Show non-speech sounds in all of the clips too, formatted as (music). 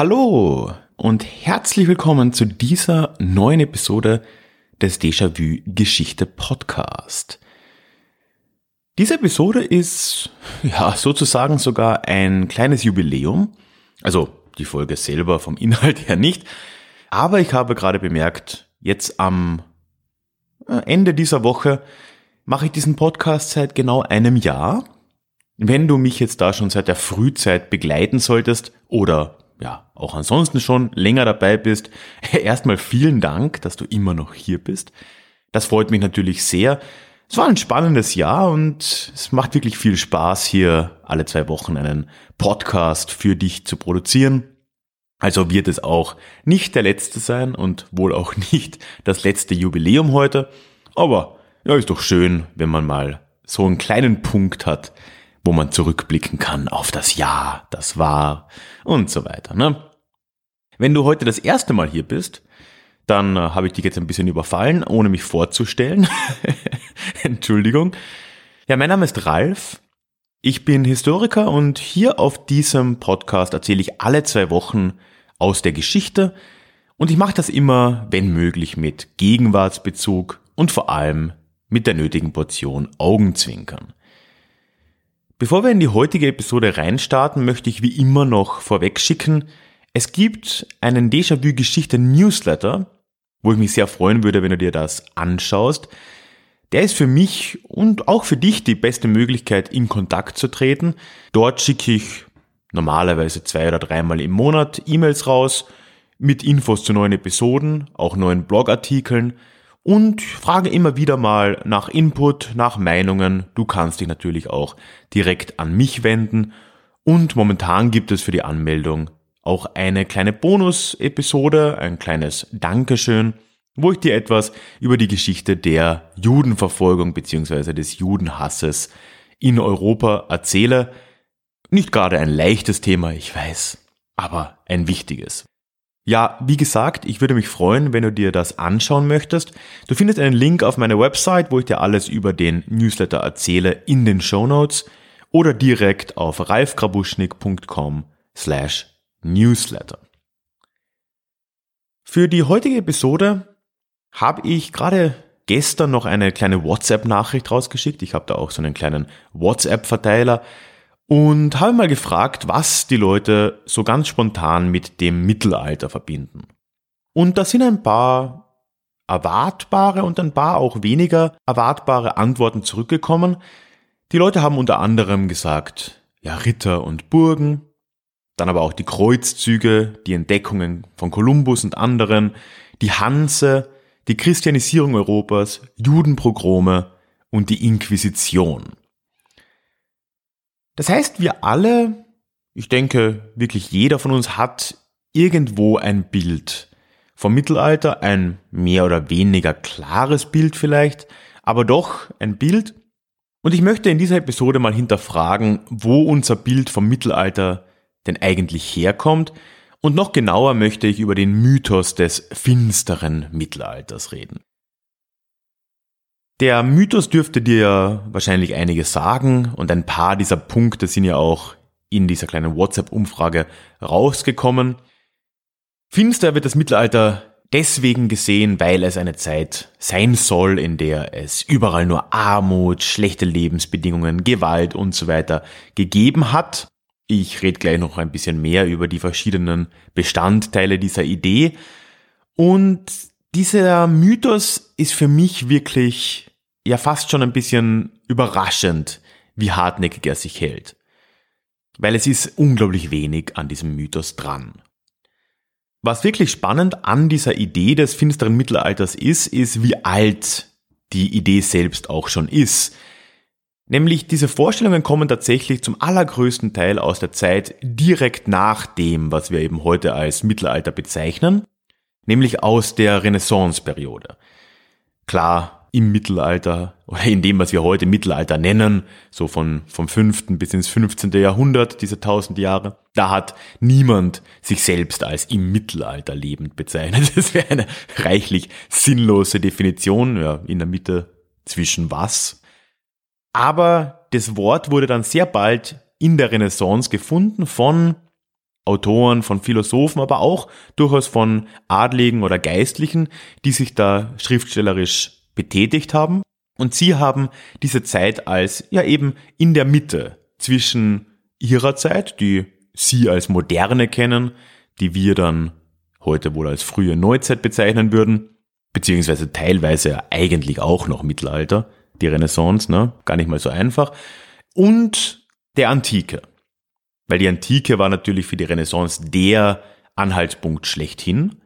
Hallo und herzlich willkommen zu dieser neuen Episode des Déjà-vu Geschichte Podcast. Diese Episode ist (laughs) ja sozusagen sogar ein kleines Jubiläum. Also die Folge selber vom Inhalt her nicht. Aber ich habe gerade bemerkt, jetzt am äh, Ende dieser Woche mache ich diesen Podcast seit genau einem Jahr. Wenn du mich jetzt da schon seit der Frühzeit begleiten solltest oder ja, auch ansonsten schon länger dabei bist, (laughs) erstmal vielen Dank, dass du immer noch hier bist. Das freut mich natürlich sehr. Es war ein spannendes Jahr und es macht wirklich viel Spaß, hier alle zwei Wochen einen Podcast für dich zu produzieren. Also wird es auch nicht der letzte sein und wohl auch (laughs) nicht das letzte Jubiläum heute. Aber ja, ist doch schön, wenn man mal so einen kleinen Punkt hat, wo man zurückblicken kann auf das Jahr, das war und so weiter. Ne? Wenn du heute das erste Mal hier bist, dann äh, habe ich dich jetzt ein bisschen überfallen, ohne mich vorzustellen. (laughs) Entschuldigung. Ja, mein Name ist Ralf. Ich bin Historiker und hier auf diesem Podcast erzähle ich alle zwei Wochen aus der Geschichte und ich mache das immer, wenn möglich, mit Gegenwartsbezug und vor allem mit der nötigen Portion Augenzwinkern. Bevor wir in die heutige Episode reinstarten, möchte ich wie immer noch vorweg schicken, es gibt einen Déjà-vu Geschichte Newsletter, wo ich mich sehr freuen würde, wenn du dir das anschaust. Der ist für mich und auch für dich die beste Möglichkeit, in Kontakt zu treten. Dort schicke ich normalerweise zwei oder dreimal im Monat E-Mails raus mit Infos zu neuen Episoden, auch neuen Blogartikeln und frage immer wieder mal nach Input, nach Meinungen. Du kannst dich natürlich auch direkt an mich wenden. Und momentan gibt es für die Anmeldung auch eine kleine Bonus-Episode, ein kleines Dankeschön, wo ich dir etwas über die Geschichte der Judenverfolgung bzw. des Judenhasses in Europa erzähle. Nicht gerade ein leichtes Thema, ich weiß, aber ein wichtiges. Ja, wie gesagt, ich würde mich freuen, wenn du dir das anschauen möchtest. Du findest einen Link auf meiner Website, wo ich dir alles über den Newsletter erzähle, in den Show Notes oder direkt auf ralfgrabuschnik.com slash newsletter. Für die heutige Episode habe ich gerade gestern noch eine kleine WhatsApp-Nachricht rausgeschickt. Ich habe da auch so einen kleinen WhatsApp-Verteiler und habe mal gefragt, was die Leute so ganz spontan mit dem Mittelalter verbinden. Und da sind ein paar erwartbare und ein paar auch weniger erwartbare Antworten zurückgekommen. Die Leute haben unter anderem gesagt, ja, Ritter und Burgen, dann aber auch die Kreuzzüge, die Entdeckungen von Kolumbus und anderen, die Hanse, die Christianisierung Europas, Judenprogrome und die Inquisition. Das heißt, wir alle, ich denke wirklich jeder von uns hat irgendwo ein Bild vom Mittelalter, ein mehr oder weniger klares Bild vielleicht, aber doch ein Bild. Und ich möchte in dieser Episode mal hinterfragen, wo unser Bild vom Mittelalter denn eigentlich herkommt. Und noch genauer möchte ich über den Mythos des finsteren Mittelalters reden. Der Mythos dürfte dir wahrscheinlich einiges sagen und ein paar dieser Punkte sind ja auch in dieser kleinen WhatsApp-Umfrage rausgekommen. Finster wird das Mittelalter deswegen gesehen, weil es eine Zeit sein soll, in der es überall nur Armut, schlechte Lebensbedingungen, Gewalt und so weiter gegeben hat. Ich rede gleich noch ein bisschen mehr über die verschiedenen Bestandteile dieser Idee. Und dieser Mythos ist für mich wirklich ja fast schon ein bisschen überraschend, wie hartnäckig er sich hält. Weil es ist unglaublich wenig an diesem Mythos dran. Was wirklich spannend an dieser Idee des finsteren Mittelalters ist, ist, wie alt die Idee selbst auch schon ist. Nämlich diese Vorstellungen kommen tatsächlich zum allergrößten Teil aus der Zeit direkt nach dem, was wir eben heute als Mittelalter bezeichnen. nämlich aus der Renaissanceperiode. Klar, im Mittelalter oder in dem, was wir heute Mittelalter nennen, so von, vom 5. bis ins 15. Jahrhundert, diese tausend Jahre, da hat niemand sich selbst als im Mittelalter lebend bezeichnet. (laughs) Das wäre eine reichlich sinnlose Definition, ja, in der Mitte zwischen was. Aber das Wort wurde dann sehr bald in der Renaissance gefunden von Autoren, von Philosophen, aber auch durchaus von Adligen oder Geistlichen, die sich da schriftstellerisch betätigt haben. Und sie haben diese Zeit als ja eben in der Mitte zwischen ihrer Zeit, die sie als moderne kennen, die wir dann heute wohl als frühe Neuzeit bezeichnen würden, beziehungsweise teilweise eigentlich auch noch Mittelalter, die Renaissance, ne? gar nicht mal so einfach, und der Antike. Weil die Antike war natürlich für die Renaissance der Anhaltspunkt schlechthin.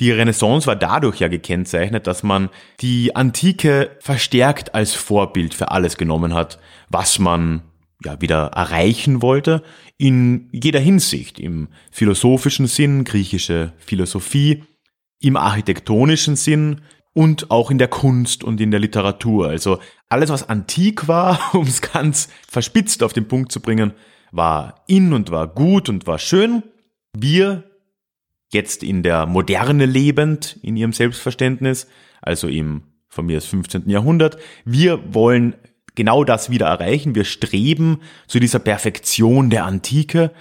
Die Renaissance war dadurch ja gekennzeichnet, dass man die Antike verstärkt als Vorbild für alles genommen hat, was man ja wieder erreichen wollte, in jeder Hinsicht, im philosophischen Sinn, griechische Philosophie, im architektonischen Sinn und auch in der Kunst und in der Literatur. Also alles, was antik war, (laughs) um es ganz verspitzt auf den Punkt zu bringen, war in und war gut und war schön. Wir jetzt in der Moderne lebend, in ihrem Selbstverständnis, also im von mir das 15. Jahrhundert. Wir wollen genau das wieder erreichen. Wir streben zu dieser Perfektion der Antike.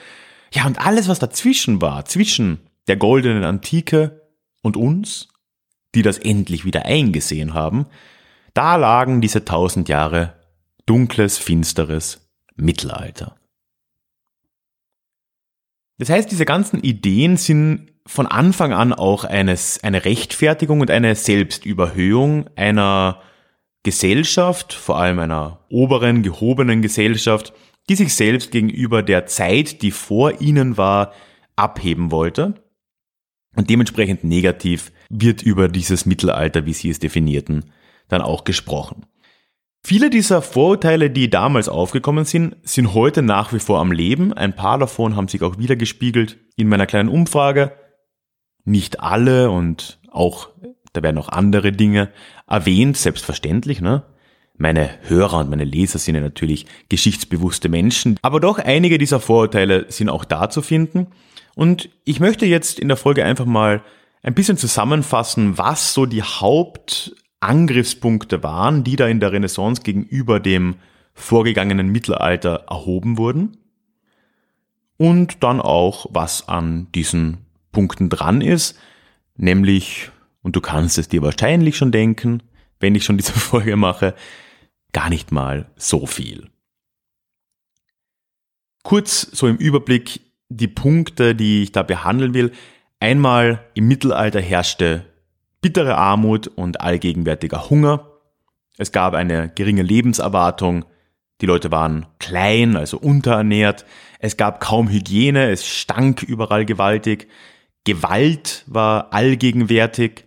Ja, und alles, was dazwischen war, zwischen der goldenen Antike und uns, die das endlich wieder eingesehen haben, da lagen diese tausend Jahre dunkles, finsteres Mittelalter. Das heißt, diese ganzen Ideen sind von Anfang an auch eines, eine Rechtfertigung und eine Selbstüberhöhung einer Gesellschaft, vor allem einer oberen, gehobenen Gesellschaft, die sich selbst gegenüber der Zeit, die vor ihnen war, abheben wollte. Und dementsprechend negativ wird über dieses Mittelalter, wie sie es definierten, dann auch gesprochen. Viele dieser Vorurteile, die damals aufgekommen sind, sind heute nach wie vor am Leben. Ein paar davon haben sich auch wieder gespiegelt in meiner kleinen Umfrage nicht alle und auch, da werden auch andere Dinge erwähnt, selbstverständlich, ne? Meine Hörer und meine Leser sind ja natürlich geschichtsbewusste Menschen, aber doch einige dieser Vorurteile sind auch da zu finden. Und ich möchte jetzt in der Folge einfach mal ein bisschen zusammenfassen, was so die Hauptangriffspunkte waren, die da in der Renaissance gegenüber dem vorgegangenen Mittelalter erhoben wurden. Und dann auch, was an diesen Punkten dran ist, nämlich, und du kannst es dir wahrscheinlich schon denken, wenn ich schon diese (laughs) Folge mache, gar nicht mal so viel. Kurz so im Überblick die Punkte, die ich da behandeln will. Einmal im Mittelalter herrschte bittere Armut und allgegenwärtiger Hunger. Es gab eine geringe Lebenserwartung. Die Leute waren klein, also unterernährt. Es gab kaum Hygiene. Es stank überall gewaltig. Gewalt war allgegenwärtig,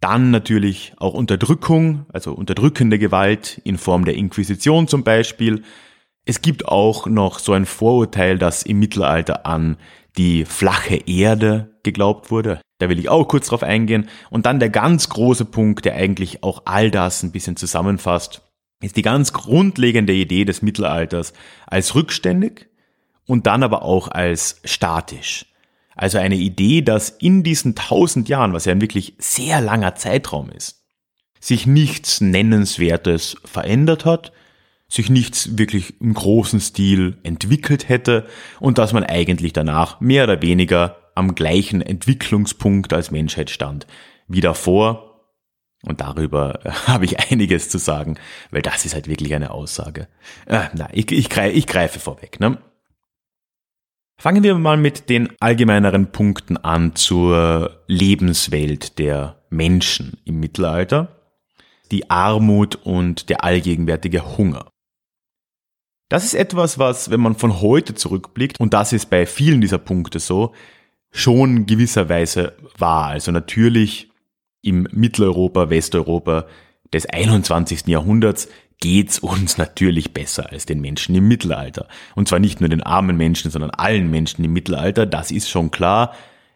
dann natürlich auch Unterdrückung, also unterdrückende Gewalt in Form der Inquisition zum Beispiel. Es gibt auch noch so ein Vorurteil, dass im Mittelalter an die flache Erde geglaubt wurde. Da will ich auch kurz drauf eingehen. Und dann der ganz große Punkt, der eigentlich auch all das ein bisschen zusammenfasst, ist die ganz grundlegende Idee des Mittelalters als rückständig und dann aber auch als statisch. Also eine Idee, dass in diesen tausend Jahren, was ja ein wirklich sehr langer Zeitraum ist, sich nichts Nennenswertes verändert hat, sich nichts wirklich im großen Stil entwickelt hätte und dass man eigentlich danach mehr oder weniger am gleichen Entwicklungspunkt als Menschheit stand wie davor. Und darüber (laughs) habe ich einiges zu sagen, weil das ist halt wirklich eine Aussage. Äh, na, ich, ich, greife, ich greife vorweg. Ne? Fangen wir mal mit den allgemeineren Punkten an zur Lebenswelt der Menschen im Mittelalter. Die Armut und der allgegenwärtige Hunger. Das ist etwas, was, wenn man von heute zurückblickt, und das ist bei vielen dieser Punkte so, schon gewisserweise war. Also natürlich im Mitteleuropa, Westeuropa des 21. Jahrhunderts geht's uns (laughs) natürlich besser als den Menschen im Mittelalter. Und zwar nicht nur den armen Menschen, sondern allen Menschen im Mittelalter, das ist schon klar.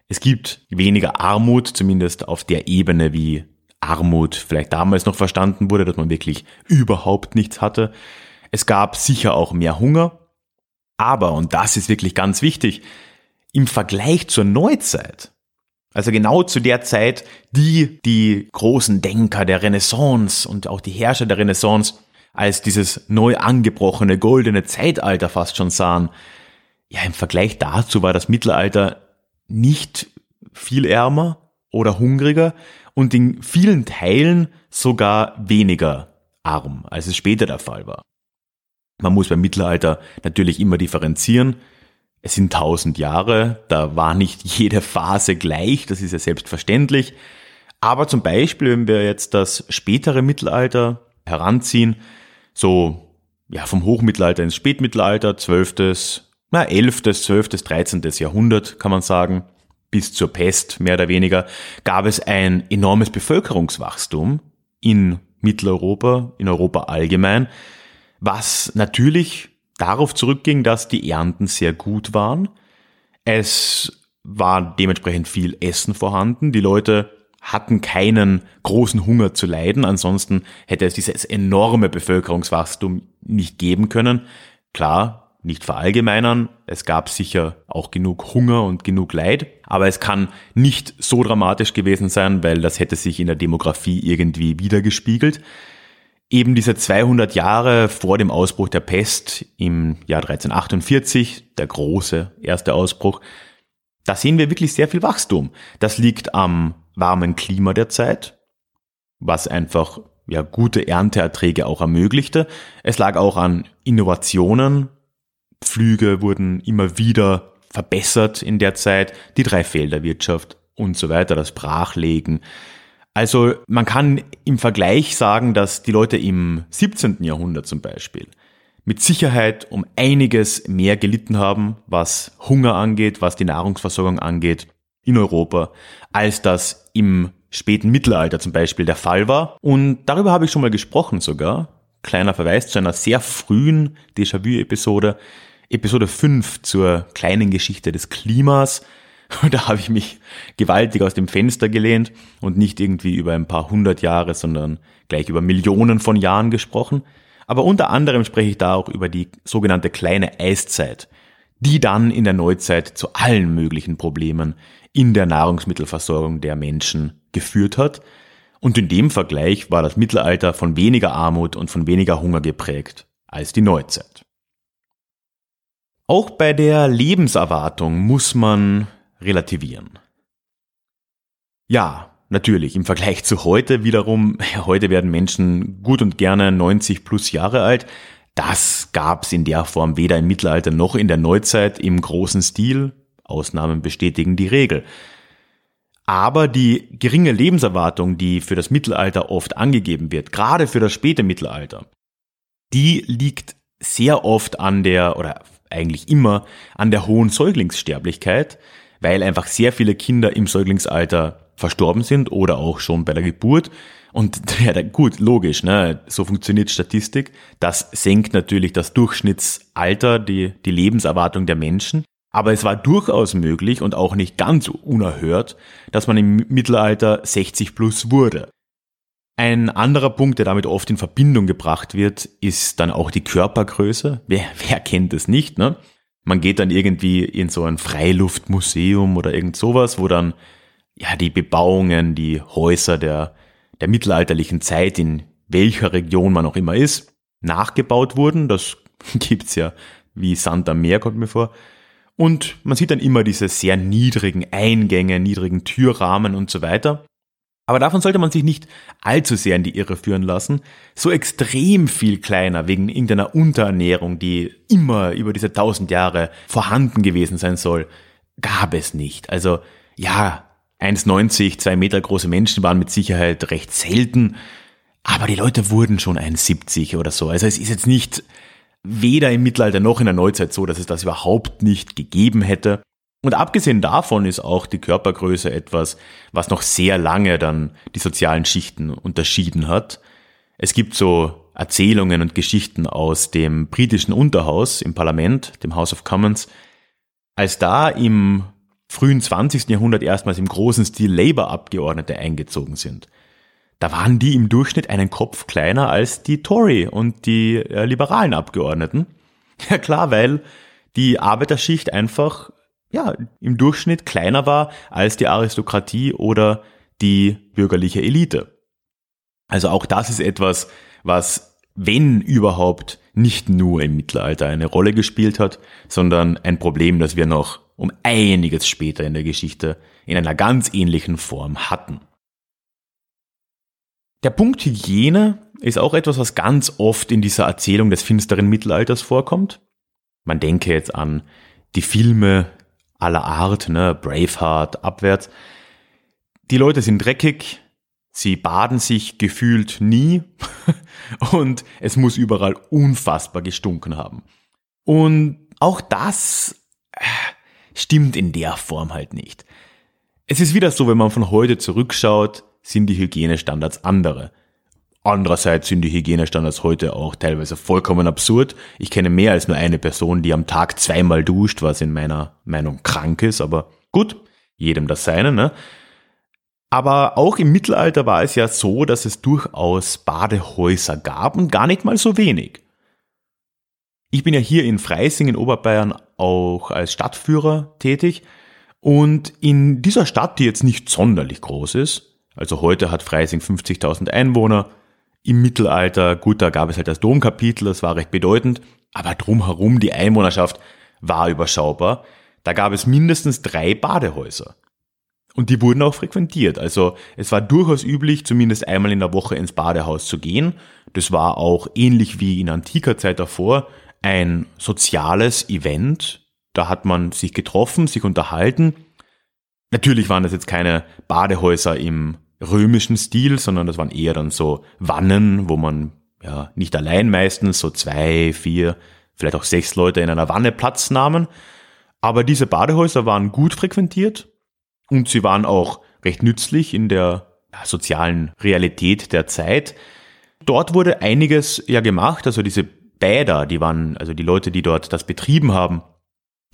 Es gibt weniger Armut, zumindest auf der Ebene, wie Armut vielleicht damals noch verstanden wurde, dass man wirklich überhaupt nichts hatte. Es gab sicher auch mehr Hunger. Aber, und das ist wirklich ganz wichtig, im Vergleich zur Neuzeit, also genau zu der Zeit, die die großen Denker der Renaissance und auch die Herrscher der Renaissance als dieses neu angebrochene goldene Zeitalter fast schon sahen. Ja, im Vergleich dazu war das Mittelalter nicht viel ärmer oder hungriger und in vielen Teilen sogar weniger arm, als es später der Fall war. Man muss beim Mittelalter natürlich immer differenzieren. Es sind tausend Jahre, da war nicht (laughs) jede Phase gleich, das ist ja selbstverständlich. Aber zum Beispiel, wenn wir jetzt das spätere Mittelalter heranziehen, so ja vom Hochmittelalter ins Spätmittelalter, 12., na 11., 12., 13. Jahrhundert kann man sagen, bis zur Pest mehr oder weniger, gab es ein enormes Bevölkerungswachstum in Mitteleuropa, in Europa allgemein, was natürlich darauf zurückging, dass die Ernten sehr gut waren. Es war dementsprechend viel Essen vorhanden. Die Leute hatten keinen großen Hunger zu leiden. Ansonsten hätte es dieses enorme Bevölkerungswachstum nicht geben können. Klar, nicht verallgemeinern. Es gab sicher auch genug Hunger und genug Leid. Aber es kann nicht so dramatisch gewesen sein, weil das hätte sich in der Demografie irgendwie wiedergespiegelt eben diese 200 Jahre vor dem Ausbruch der Pest im Jahr 1348, der große erste Ausbruch, da sehen wir wirklich sehr viel Wachstum. Das liegt am warmen Klima der Zeit, was einfach ja, gute Ernteerträge auch ermöglichte. Es lag auch an Innovationen. Pflüge wurden immer wieder verbessert in der Zeit, die Dreifelderwirtschaft und so weiter, das Brachlegen, also man kann im Vergleich sagen, dass die Leute im 17. Jahrhundert zum Beispiel mit Sicherheit um einiges mehr gelitten haben, was Hunger angeht, was die Nahrungsversorgung angeht in Europa, als das im späten Mittelalter zum Beispiel der Fall war. Und darüber habe ich schon mal gesprochen sogar. Kleiner Verweis zu einer sehr frühen Déjà-vu-Episode, Episode 5 zur kleinen Geschichte des Klimas. (laughs) da habe ich mich gewaltig aus dem Fenster gelehnt und nicht irgendwie über ein paar hundert Jahre, sondern gleich über Millionen von Jahren gesprochen. Aber unter anderem spreche ich da auch über die sogenannte kleine Eiszeit, die dann in der Neuzeit zu allen möglichen Problemen in der Nahrungsmittelversorgung der Menschen geführt hat. Und in dem Vergleich war das Mittelalter von weniger Armut und von weniger Hunger geprägt als die Neuzeit. Auch bei der Lebenserwartung muss man relativieren. Ja, natürlich, im Vergleich zu heute wiederum, (laughs) heute werden Menschen gut und gerne 90 plus Jahre alt. Das gab's in der Form weder im Mittelalter noch in der Neuzeit im großen Stil. Ausnahmen bestätigen die Regel. Aber die geringe Lebenserwartung, die für das Mittelalter oft angegeben wird, gerade für das späte Mittelalter, die liegt sehr oft an der, oder eigentlich immer an der hohen Säuglingssterblichkeit, weil einfach sehr viele Kinder im Säuglingsalter verstorben sind oder auch schon bei der Geburt. Und (laughs) ja, gut, logisch, ne? so funktioniert Statistik. Das senkt natürlich das Durchschnittsalter, die, die Lebenserwartung der Menschen. Aber es war durchaus möglich und auch nicht ganz unerhört, dass man im Mittelalter 60 plus wurde. Ein anderer Punkt, der damit oft in Verbindung gebracht wird, ist dann auch die Körpergröße. Wer, (laughs) wer kennt es nicht, ne? man geht dann irgendwie in so ein Freiluftmuseum oder irgend sowas, wo dann ja die Bebauungen, die Häuser der, der mittelalterlichen Zeit, in welcher Region man auch immer ist, nachgebaut wurden. Das (laughs) gibt's ja wie Sand am Meer, kommt mir vor. Und man sieht dann immer diese sehr niedrigen Eingänge, niedrigen Türrahmen und so weiter. Aber davon sollte man sich nicht allzu sehr in die Irre führen lassen. So extrem viel kleiner wegen irgendeiner Unterernährung, die immer über diese tausend Jahre vorhanden gewesen sein soll, gab es nicht. Also ja, 1,90, zwei Meter große Menschen waren mit Sicherheit recht selten, aber die Leute wurden schon 1,70 oder so. Also es ist jetzt nicht weder im Mittelalter noch in der Neuzeit so, dass es das überhaupt nicht gegeben hätte. Und abgesehen davon ist auch die Körpergröße etwas, was noch sehr lange dann die sozialen Schichten unterschieden hat. Es gibt so Erzählungen und Geschichten aus dem britischen Unterhaus im Parlament, dem House of Commons, als da im frühen 20. Jahrhundert erstmals im großen Stil Labour-Abgeordnete eingezogen sind. Da waren die im Durchschnitt einen Kopf kleiner als die Tory und die äh, liberalen Abgeordneten. (laughs) Ja klar, weil die Arbeiterschicht einfach ja, im Durchschnitt kleiner war als die Aristokratie oder die bürgerliche Elite. Also auch das ist etwas, was, wenn überhaupt, nicht nur im Mittelalter eine Rolle gespielt hat, sondern ein Problem, das wir noch um einiges später in der Geschichte in einer ganz ähnlichen Form hatten. Der Punkt Hygiene ist auch etwas, was ganz oft in dieser Erzählung des finsteren Mittelalters vorkommt. Man denke jetzt an die Filme aller Art, ne, Braveheart, abwärts. Die Leute sind dreckig, sie baden sich gefühlt nie (laughs) und es muss überall unfassbar gestunken haben. Und auch das äh, stimmt in der Form halt nicht. Es ist wieder so, wenn man von heute zurückschaut, sind die Hygienestandards andere. Andererseits sind die Hygienestandards heute auch teilweise vollkommen absurd. Ich kenne mehr als nur eine Person, die am Tag zweimal duscht, was in meiner Meinung krank ist, aber gut, jedem das seine, ne? Aber auch im Mittelalter war es ja so, dass es durchaus Badehäuser gab und gar nicht mal so wenig. Ich bin ja hier in Freising in Oberbayern auch als Stadtführer tätig und in dieser Stadt, die jetzt nicht sonderlich groß ist, also heute hat Freising 50.000 Einwohner, im Mittelalter, gut, da gab es halt das Domkapitel, das war recht bedeutend, aber drumherum die Einwohnerschaft war überschaubar. Da gab es mindestens drei Badehäuser. Und die wurden auch frequentiert. Also es war durchaus üblich, zumindest einmal in der Woche ins Badehaus zu gehen. Das war auch ähnlich wie in antiker Zeit davor ein soziales Event. Da hat man sich getroffen, sich unterhalten. Natürlich waren das jetzt keine Badehäuser im römischen Stil, sondern das waren eher dann so Wannen, wo man ja nicht allein meistens so zwei, vier, vielleicht auch sechs Leute in einer Wanne Platz nahmen. Aber diese Badehäuser waren gut frequentiert und sie waren auch recht nützlich in der sozialen Realität der Zeit. Dort wurde einiges ja gemacht, also diese Bäder, die waren, also die Leute, die dort das betrieben haben,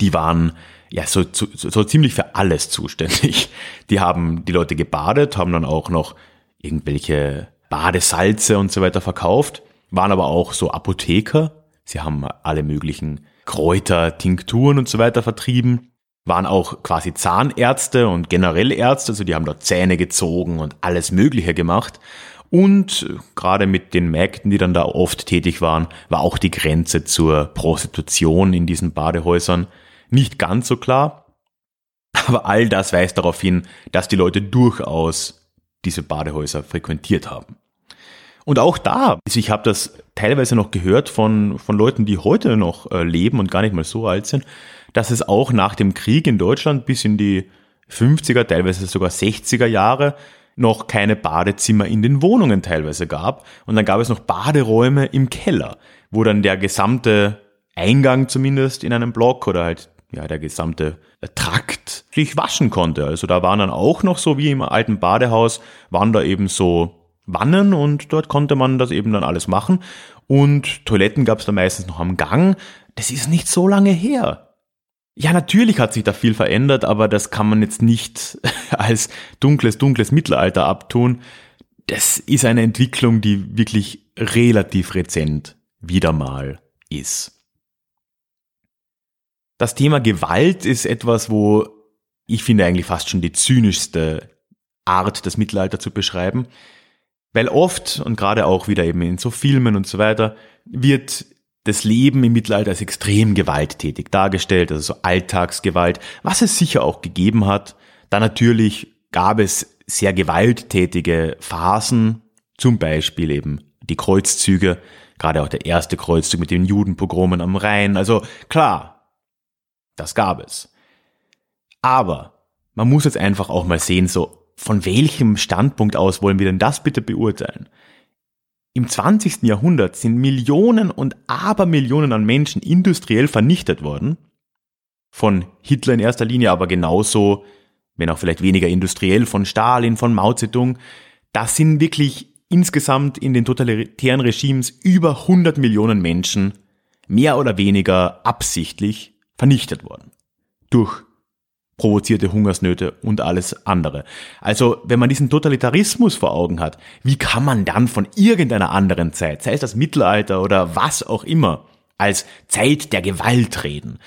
die waren ja so, so, so ziemlich für alles zuständig. (laughs) Die haben die Leute gebadet, haben dann auch noch irgendwelche Badesalze und so weiter verkauft, waren aber auch so Apotheker. Sie haben alle möglichen Kräuter, Tinkturen und so weiter vertrieben, waren auch quasi Zahnärzte und generell Ärzte, also die haben dort Zähne gezogen und alles Mögliche gemacht. Und gerade mit den Mägden, die dann da oft tätig waren, war auch die Grenze zur Prostitution in diesen Badehäusern nicht ganz so klar. Aber all das weist darauf hin, dass die Leute durchaus diese Badehäuser frequentiert haben. Und auch da, also ich habe das teilweise noch gehört von, von Leuten, die heute noch äh, leben und gar nicht mal so alt sind, dass es auch nach dem Krieg in Deutschland bis in die 50er, teilweise sogar 60er Jahre noch keine Badezimmer in den Wohnungen teilweise gab. Und dann gab es noch Baderäume im Keller, wo dann der gesamte Eingang zumindest in einem Block oder halt ja, der gesamte Trakt sich waschen konnte. Also da waren dann auch noch so wie im alten Badehaus, waren da eben so Wannen und dort konnte man das eben dann alles machen. Und Toiletten gab es da meistens noch am Gang. Das ist nicht so lange her. Ja, natürlich hat sich da viel verändert, aber das kann man jetzt nicht (laughs) als dunkles, dunkles Mittelalter abtun. Das ist eine Entwicklung, die wirklich relativ rezent wieder mal ist. Das Thema Gewalt ist etwas, wo ich finde eigentlich fast schon die zynischste Art, das Mittelalter zu beschreiben. Weil oft, und gerade auch wieder eben in so Filmen und so weiter, wird das Leben im Mittelalter als extrem gewalttätig dargestellt, also so Alltagsgewalt, was es sicher auch gegeben hat. Da natürlich gab es sehr gewalttätige Phasen, zum Beispiel eben die Kreuzzüge, gerade auch der erste Kreuzzug mit den Judenpogromen am Rhein. Also klar, das gab es. Aber man muss jetzt einfach auch mal sehen, so von welchem Standpunkt aus wollen wir denn das bitte beurteilen? Im 20. Jahrhundert sind Millionen und Abermillionen an Menschen industriell vernichtet worden. Von Hitler in erster Linie, aber genauso, wenn auch vielleicht weniger industriell, von Stalin, von Mao Zedong. Das sind wirklich insgesamt in den totalitären Regimes über 100 Millionen Menschen mehr oder weniger absichtlich vernichtet worden. Durch provozierte Hungersnöte und alles andere. Also wenn man diesen Totalitarismus vor Augen hat, wie kann man dann von irgendeiner anderen Zeit, sei es das Mittelalter oder was auch immer, als Zeit der Gewalt reden?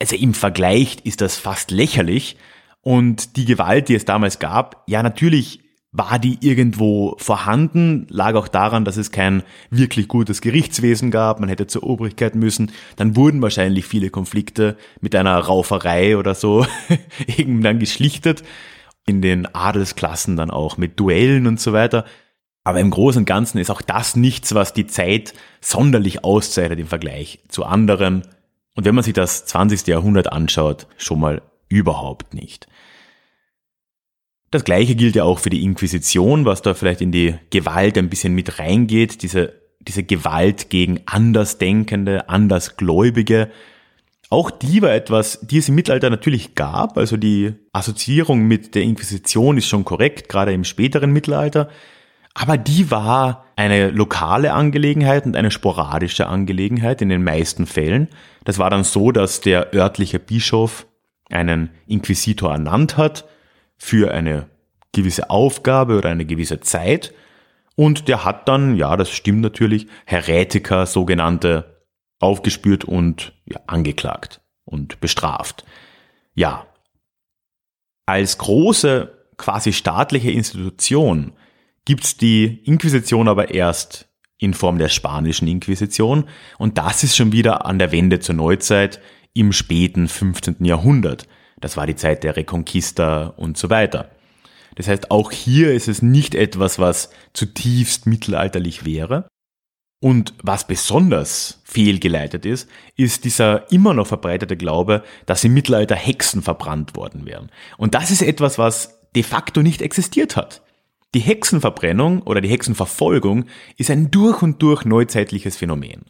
Also im Vergleich ist das fast lächerlich und die Gewalt, die es damals gab, ja natürlich war die irgendwo vorhanden, lag auch daran, dass es kein wirklich gutes Gerichtswesen gab, man hätte zur Obrigkeit müssen, dann wurden wahrscheinlich viele Konflikte mit einer Rauferei oder so (laughs) irgendwann geschlichtet, in den Adelsklassen dann auch mit Duellen und so weiter. Aber im Großen und Ganzen ist auch das nichts, was die Zeit sonderlich auszeichnet im Vergleich zu anderen. Und wenn man sich das 20. Jahrhundert anschaut, schon mal überhaupt nicht. Das gleiche gilt ja auch für die Inquisition, was da vielleicht in die Gewalt ein bisschen mit reingeht, diese, diese Gewalt gegen Andersdenkende, Andersgläubige. Auch die war etwas, die es im Mittelalter natürlich gab, also die Assoziierung mit der Inquisition ist schon korrekt, gerade im späteren Mittelalter, aber die war eine lokale Angelegenheit und eine sporadische Angelegenheit in den meisten Fällen. Das war dann so, dass der örtliche Bischof einen Inquisitor ernannt hat, für eine gewisse Aufgabe oder eine gewisse Zeit. Und der hat dann, ja, das stimmt natürlich, Heretiker, sogenannte, aufgespürt und ja, angeklagt und bestraft. Ja. Als große, quasi staatliche Institution gibt's die Inquisition aber erst in Form der spanischen Inquisition und das ist schon wieder an der Wende zur Neuzeit im späten 15. Jahrhundert. Das war die Zeit der Reconquista und so weiter. Das heißt, auch hier ist es nicht etwas, was zutiefst mittelalterlich wäre. Und was besonders fehlgeleitet ist, ist dieser immer noch verbreitete Glaube, dass im Mittelalter Hexen verbrannt worden wären. Und das ist etwas, was de facto nicht existiert hat. Die Hexenverbrennung oder die Hexenverfolgung ist ein durch und durch neuzeitliches Phänomen.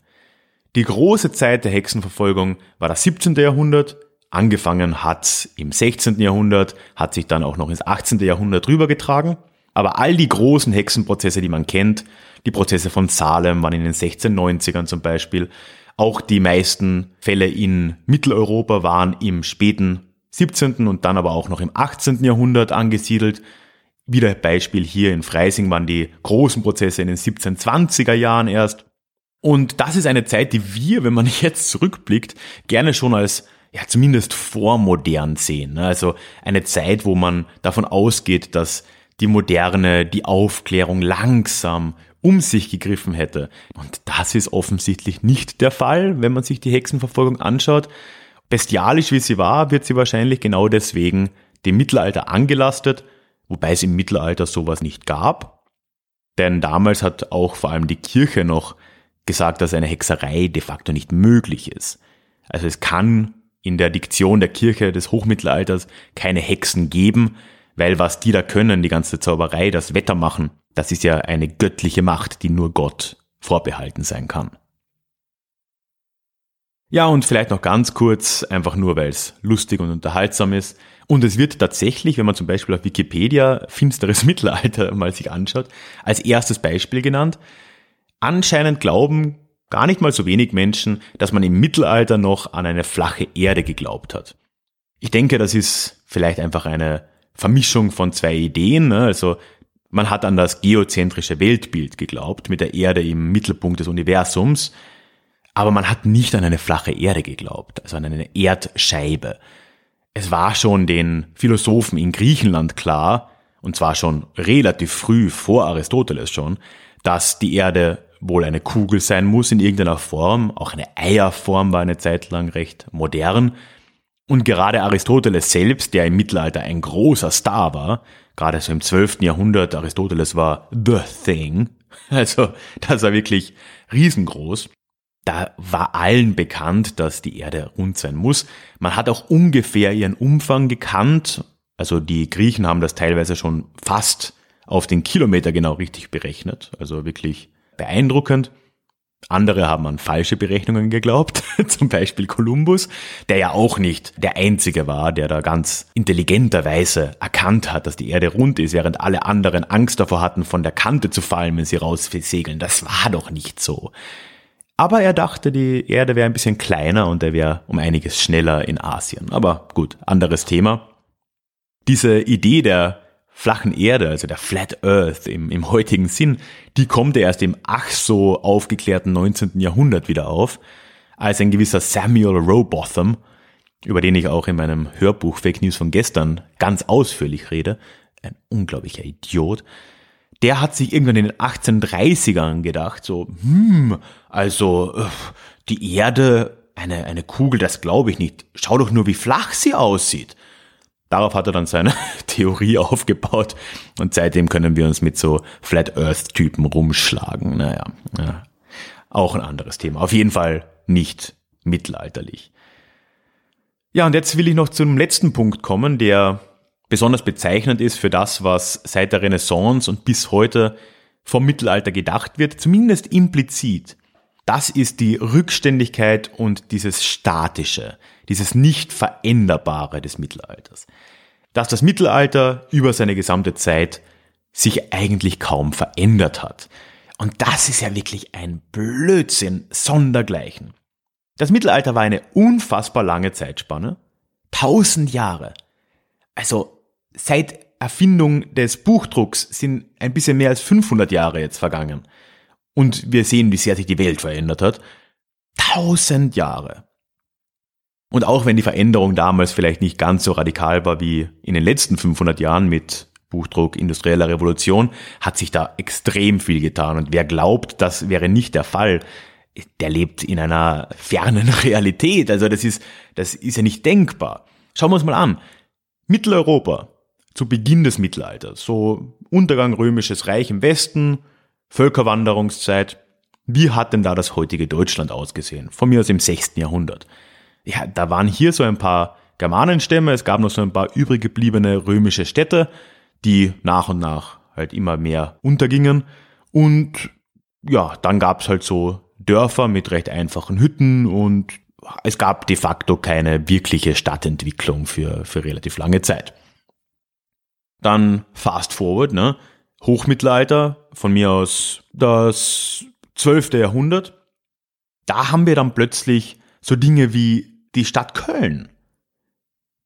Die große Zeit der Hexenverfolgung war das 17. Jahrhundert, Angefangen hat im 16. Jahrhundert, hat sich dann auch noch ins 18. Jahrhundert rübergetragen. Aber all die großen Hexenprozesse, die man kennt, die Prozesse von Salem waren in den 1690ern zum Beispiel, auch die meisten Fälle in Mitteleuropa waren im späten 17. und dann aber auch noch im 18. Jahrhundert angesiedelt. Wieder Beispiel hier in Freising waren die großen Prozesse in den 1720er Jahren erst. Und das ist eine Zeit, die wir, wenn man (laughs) jetzt zurückblickt, gerne schon als ja zumindest vormodern sehen. Ne? Also eine Zeit, wo man davon ausgeht, dass die Moderne, die Aufklärung langsam um sich gegriffen hätte. Und das ist offensichtlich nicht der Fall, wenn man sich die Hexenverfolgung anschaut. Bestialisch wie sie war, wird sie wahrscheinlich genau deswegen dem Mittelalter angelastet, wobei es im Mittelalter sowas nicht gab. Denn damals hat auch vor allem die Kirche noch gesagt, dass eine Hexerei de facto nicht möglich ist. Also es kann in der Diktion der Kirche des Hochmittelalters keine Hexen geben, weil was die da können, die ganze Zauberei, das Wetter machen, das ist ja eine göttliche Macht, die nur Gott vorbehalten sein kann. Ja, und vielleicht noch ganz kurz, einfach nur, weil es lustig und unterhaltsam ist. Und es wird tatsächlich, wenn man zum Beispiel auf Wikipedia finsteres (laughs) Mittelalter mal sich anschaut, als erstes Beispiel genannt. Anscheinend glauben gar nicht mal so wenig Menschen, dass man im Mittelalter noch an eine flache Erde geglaubt hat. Ich denke, das ist vielleicht einfach eine Vermischung von zwei Ideen. Ne? Also man hat an das geozentrische Weltbild geglaubt, mit der Erde im Mittelpunkt des Universums, aber man hat nicht an eine flache Erde geglaubt, also an eine Erdscheibe. Es war schon den Philosophen in Griechenland klar, und zwar schon relativ früh vor Aristoteles schon, dass die Erde wohl eine Kugel sein muss in irgendeiner Form. Auch eine Eierform war eine Zeit lang recht modern. Und gerade Aristoteles selbst, der im Mittelalter ein großer Star war, gerade so im 12. Jahrhundert, Aristoteles war the thing, (laughs) also das war wirklich riesengroß. Da war allen bekannt, dass die Erde rund sein muss. Man hat auch ungefähr ihren Umfang gekannt. Also die Griechen haben das teilweise schon fast auf den Kilometer genau richtig berechnet. Also wirklich beeindruckend. Andere haben an falsche Berechnungen geglaubt, (laughs) zum Beispiel Kolumbus, der ja auch nicht der Einzige war, der da ganz intelligenterweise erkannt hat, dass die Erde rund ist, während alle anderen Angst davor hatten, von der Kante zu fallen, wenn sie raussegeln. Das war doch nicht so. Aber er dachte, die Erde wäre ein bisschen kleiner und er wäre um einiges schneller in Asien. Aber gut, anderes Thema. diese Idee der flachen Erde, also der Flat Earth im, im heutigen Sinn, die kommt ja erst im ach so aufgeklärten 19. Jahrhundert wieder auf, als ein gewisser Samuel Rowbotham, über den ich auch in meinem Hörbuch Fake News von gestern ganz ausführlich rede, ein unglaublicher Idiot, der hat sich irgendwann in den 1830ern gedacht, so, hm, also äh, die Erde, eine, eine Kugel, das glaube ich nicht. Schau doch nur, wie flach sie aussieht. Darauf hat er dann seine (laughs) Theorie aufgebaut und seitdem können wir uns mit so Flat Earth Typen rumschlagen. Naja, ja, auch ein anderes Thema. Auf jeden Fall nicht mittelalterlich. Ja, und jetzt will ich noch zum letzten Punkt kommen, der besonders bezeichnend ist für das, was seit der Renaissance und bis heute vom Mittelalter gedacht wird, zumindest implizit. Das ist die Rückständigkeit und dieses Statische, dieses nicht Veränderbare des Mittelalters. Dass das Mittelalter über seine gesamte Zeit sich eigentlich kaum verändert hat. Und das ist ja wirklich ein Blödsinn sondergleichen. Das Mittelalter war eine unfassbar lange Zeitspanne. Tausend Jahre. Also seit Erfindung des Buchdrucks sind ein bisschen mehr als 500 Jahre jetzt vergangen. Und wir sehen, wie sehr sich die Welt verändert hat. Tausend Jahre. Und auch wenn die Veränderung damals vielleicht nicht ganz so radikal war wie in den letzten 500 Jahren mit Buchdruck, industrieller Revolution, hat sich da extrem viel getan. Und wer glaubt, das wäre nicht der Fall, der lebt in einer fernen (laughs) Realität. Also das ist, das ist ja nicht denkbar. Schauen wir uns mal an. Mitteleuropa zu Beginn des Mittelalters, so Untergang römisches Reich im Westen, Völkerwanderungszeit. Wie hat denn da das heutige Deutschland ausgesehen? Von mir aus im 6. Jahrhundert. Ja, da waren hier so ein paar Germanenstämme, es gab noch so ein paar übrig gebliebene römische Städte, die nach und nach halt immer mehr untergingen. Und ja, dann gab's halt so Dörfer mit recht einfachen Hütten und es gab de facto keine wirkliche Stadtentwicklung für, für relativ lange Zeit. Dann fast forward, ne? Hochmittelalter, von mir aus das 12. Jahrhundert. Da haben wir dann plötzlich so Dinge wie die Stadt Köln.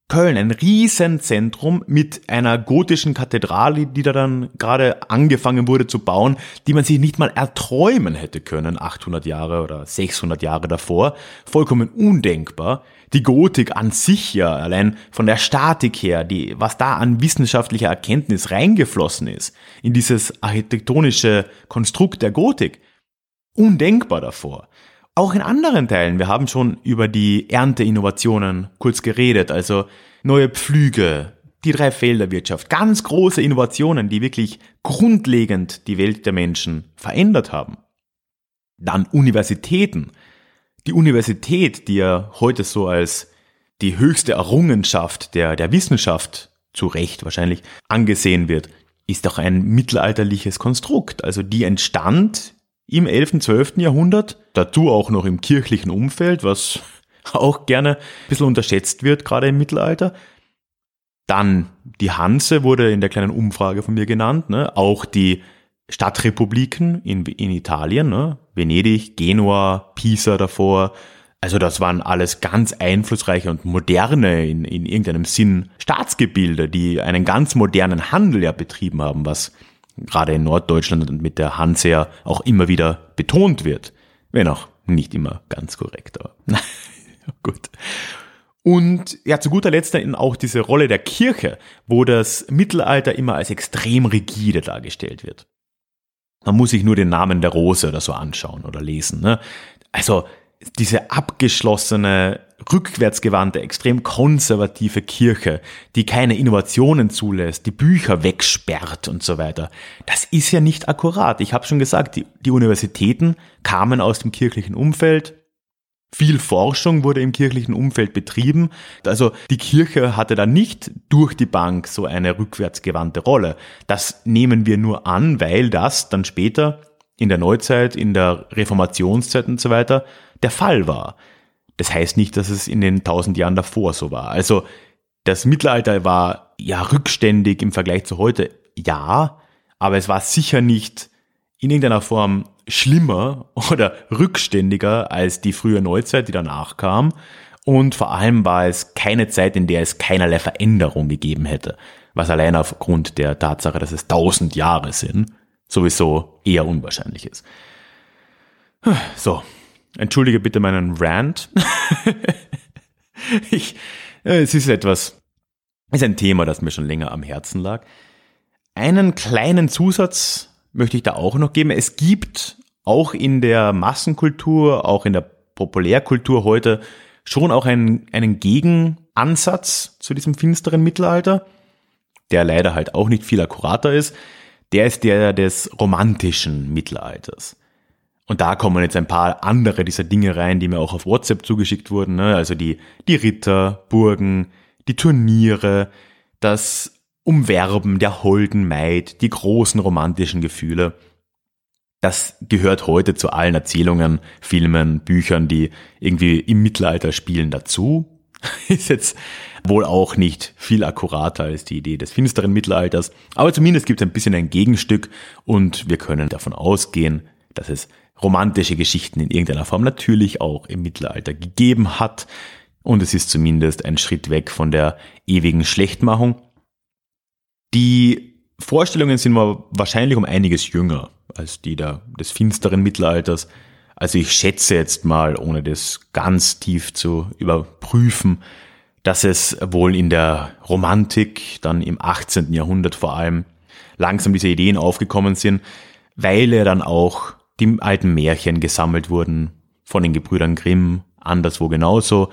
Köln, ein Riesenzentrum mit einer gotischen Kathedrale, die da dann gerade angefangen wurde zu bauen, die man sich nicht mal erträumen hätte können, 800 Jahre oder 600 Jahre davor. Vollkommen undenkbar. Die Gotik an sich ja, allein von der Statik her, die, was da an wissenschaftlicher Erkenntnis reingeflossen ist, in dieses architektonische Konstrukt der Gotik. Undenkbar davor. Auch in anderen Teilen, wir haben schon über die Ernteinnovationen kurz geredet, also neue Pflüge, die Dreifelderwirtschaft, ganz große Innovationen, die wirklich grundlegend die Welt der Menschen verändert haben. Dann Universitäten. Die Universität, die ja heute so als die höchste Errungenschaft der, der Wissenschaft zu Recht wahrscheinlich angesehen wird, ist doch ein mittelalterliches Konstrukt. Also die entstand im 11., 12. Jahrhundert, dazu auch noch im kirchlichen Umfeld, was (laughs) auch gerne ein bisschen unterschätzt wird, gerade im Mittelalter. Dann die Hanse wurde in der kleinen Umfrage von mir genannt, ne? auch die Stadtrepubliken in, in Italien, ne? Venedig, Genua, Pisa davor. Also das waren alles ganz einflussreiche und moderne, in, in irgendeinem Sinn Staatsgebilde, die einen ganz modernen Handel ja betrieben haben, was gerade in Norddeutschland und mit der Hanse ja auch immer wieder betont wird. Wenn auch nicht immer ganz korrekt, aber (laughs) gut. Und ja, zu guter Letzt dann auch diese Rolle der Kirche, wo das Mittelalter immer als extrem rigide dargestellt wird. Man muss sich nur den Namen der Rose oder so anschauen oder lesen. Ne? Also diese abgeschlossene, rückwärtsgewandte, extrem konservative Kirche, die keine Innovationen zulässt, die Bücher wegsperrt und so weiter, das ist ja nicht akkurat. Ich habe schon gesagt, die, die Universitäten kamen aus dem kirchlichen Umfeld, viel Forschung wurde im kirchlichen Umfeld betrieben. Also die Kirche hatte da nicht durch die Bank so eine rückwärtsgewandte Rolle. Das nehmen wir nur an, weil das dann später in der Neuzeit, in der Reformationszeit und so weiter der Fall war. Das heißt nicht, dass es in den tausend Jahren davor so war. Also das Mittelalter war ja rückständig im Vergleich zu heute, ja, aber es war sicher nicht in irgendeiner Form schlimmer (laughs) oder rückständiger als die frühe Neuzeit, die danach kam. Und vor allem war es keine Zeit, in der es keinerlei Veränderung gegeben hätte, was allein aufgrund der Tatsache, dass es tausend Jahre sind, sowieso eher unwahrscheinlich ist. So, entschuldige bitte meinen Rant. (laughs) ich, äh, es ist etwas, ist ein Thema, das mir schon länger am Herzen lag. Einen kleinen Zusatz möchte ich da auch noch geben. Es gibt auch in der Massenkultur, auch in der Populärkultur heute schon auch einen, einen Gegenansatz zu diesem finsteren Mittelalter, der leider halt auch nicht viel akkurater ist. Der ist der des romantischen Mittelalters. Und da kommen jetzt ein paar andere dieser Dinge rein, die mir auch auf WhatsApp zugeschickt wurden. Ne? Also die, die Ritter, Burgen, die Turniere, das Umwerben der holden Maid, die großen romantischen Gefühle. Das gehört heute zu allen Erzählungen, Filmen, Büchern, die irgendwie im Mittelalter spielen dazu. (laughs) Ist jetzt wohl auch nicht viel akkurater als die Idee des finsteren Mittelalters, aber zumindest gibt es ein bisschen ein Gegenstück und wir können davon ausgehen, dass es romantische Geschichten in irgendeiner Form natürlich auch im Mittelalter gegeben hat und es ist zumindest ein Schritt weg von der ewigen Schlechtmachung. Die Vorstellungen sind wahrscheinlich um einiges jünger als die der, des finsteren Mittelalters. Also ich schätze jetzt mal, ohne das ganz tief zu überprüfen, dass es wohl in der Romantik, dann im 18. Jahrhundert vor allem, langsam diese Ideen aufgekommen sind, weil ja dann auch die alten Märchen gesammelt wurden von den Gebrüdern Grimm, anderswo genauso,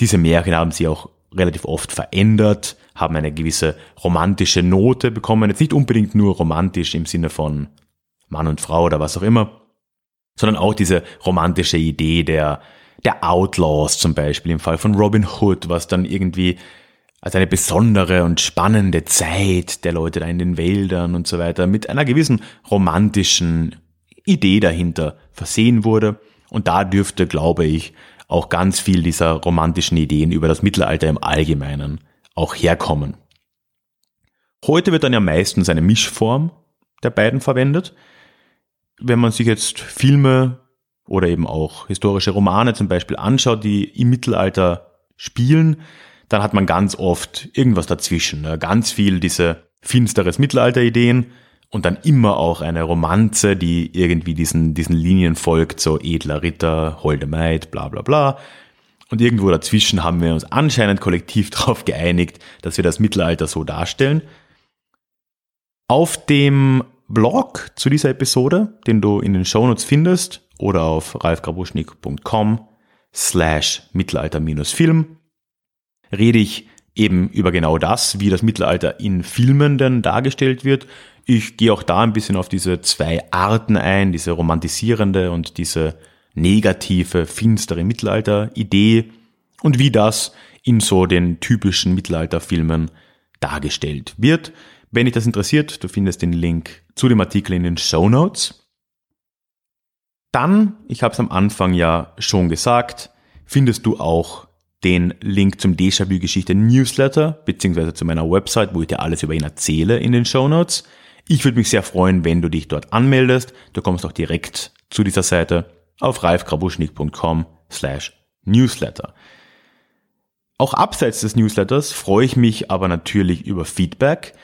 diese Märchen haben sie auch relativ oft verändert, haben eine gewisse romantische Note bekommen. Jetzt nicht unbedingt nur romantisch im Sinne von Mann und Frau oder was auch immer, sondern auch diese romantische Idee der, der Outlaws zum Beispiel im Fall von Robin Hood, was dann irgendwie als eine besondere und spannende Zeit der Leute da in den Wäldern und so weiter mit einer gewissen romantischen Idee dahinter versehen wurde. Und da dürfte, glaube ich, auch ganz viel dieser romantischen Ideen über das Mittelalter im Allgemeinen auch herkommen. Heute wird dann ja meistens eine Mischform der beiden verwendet. Wenn man sich jetzt Filme oder eben auch historische Romane zum Beispiel anschaut, die im Mittelalter spielen, dann hat man ganz oft irgendwas dazwischen. Ne? Ganz viel diese finsteres Mittelalter-Ideen und dann immer auch eine Romanze, die irgendwie diesen, diesen Linien folgt, so edler Ritter, holde Maid, bla bla bla. Und irgendwo dazwischen haben wir uns anscheinend kollektiv (laughs) darauf geeinigt, dass wir das Mittelalter so darstellen. Auf dem Blog zu dieser Episode, den du in den Shownotes findest, oder auf ralfgrabuschnik.com slash Mittelalter-Film, rede ich eben über genau das, wie das Mittelalter in Filmen denn dargestellt wird ich gehe auch da ein bisschen auf diese zwei Arten ein, diese romantisierende und diese negative, finstere Mittelalter-Idee und wie das in so den typischen Mittelalterfilmen dargestellt wird. Wenn dich das interessiert, du findest den Link zu dem Artikel in den Show Notes. Dann, ich habe es am Anfang ja schon gesagt, findest du auch den Link zum Déjà-vu-Geschichte Newsletter, beziehungsweise zu meiner Website, wo ich dir alles über ihn erzähle in den Show Notes. Ich würde mich sehr freuen, wenn du dich dort anmeldest. Du kommst auch direkt zu dieser Seite auf ralfgrabuschnik.com slash newsletter. Auch abseits des Newsletters freue ich mich aber natürlich über Feedback.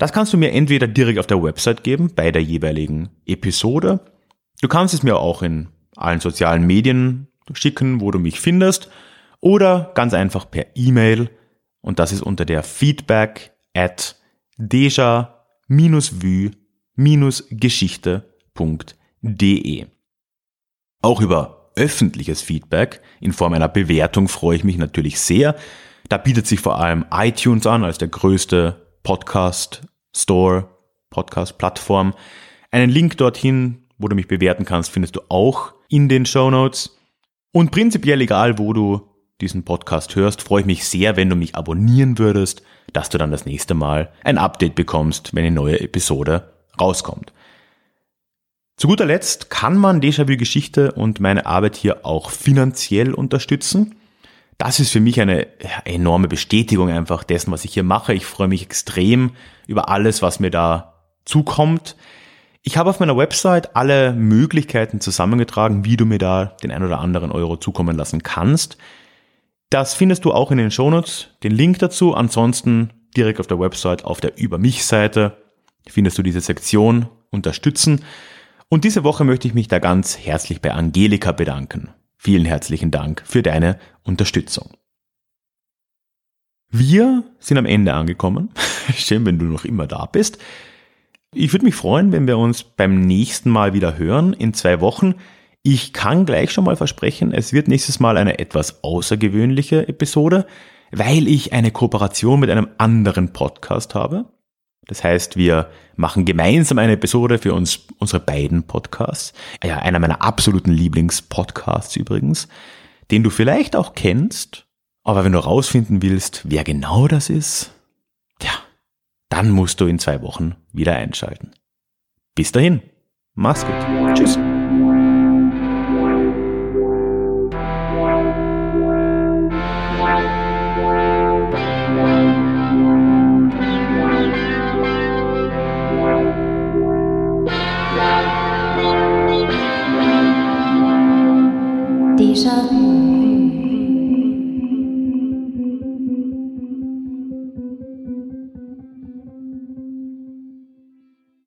Das kannst du mir entweder direkt auf der Website geben, bei der jeweiligen Episode. Du kannst es mir auch in allen sozialen Medien schicken, wo du mich findest. Oder ganz einfach per E-Mail. Und das ist unter der feedback at deja vue-geschichte.de. Auch über öffentliches Feedback in Form einer Bewertung freue ich mich natürlich sehr. Da bietet sich vor allem iTunes an als der größte Podcast Store, Podcast Plattform. Einen Link dorthin, wo du mich bewerten kannst, findest du auch in den Show Notes. Und prinzipiell egal, wo du diesen Podcast hörst, freue ich mich sehr, wenn du mich abonnieren würdest, dass du dann das nächste Mal ein Update bekommst, wenn eine neue Episode rauskommt. Zu guter Letzt kann man Déjà-vu Geschichte und meine Arbeit hier auch finanziell unterstützen. Das ist für mich eine enorme Bestätigung einfach dessen, was ich hier mache. Ich freue mich extrem über alles, was mir da zukommt. Ich habe auf meiner Website alle Möglichkeiten zusammengetragen, wie du mir da den ein oder anderen Euro zukommen lassen kannst. Das findest du auch in den Shownotes, den Link dazu. Ansonsten direkt auf der Website auf der Über mich Seite findest du diese Sektion Unterstützen. Und diese Woche möchte ich mich da ganz herzlich bei Angelika bedanken. Vielen herzlichen Dank für deine Unterstützung. Wir sind am Ende angekommen. (laughs) Schön, wenn du noch immer da bist. Ich würde mich freuen, wenn wir uns beim nächsten Mal wieder hören, in zwei Wochen. Ich kann gleich schon mal versprechen, es wird nächstes Mal eine etwas außergewöhnliche Episode, weil ich eine Kooperation mit einem anderen Podcast habe. Das heißt, wir machen gemeinsam eine Episode für uns, unsere beiden Podcasts. Ja, einer meiner absoluten Lieblingspodcasts übrigens, den du vielleicht auch kennst, aber wenn du rausfinden willst, wer genau das ist, tja, dann musst du in zwei Wochen wieder einschalten. Bis dahin, mach's gut. Tschüss. Déjà vu.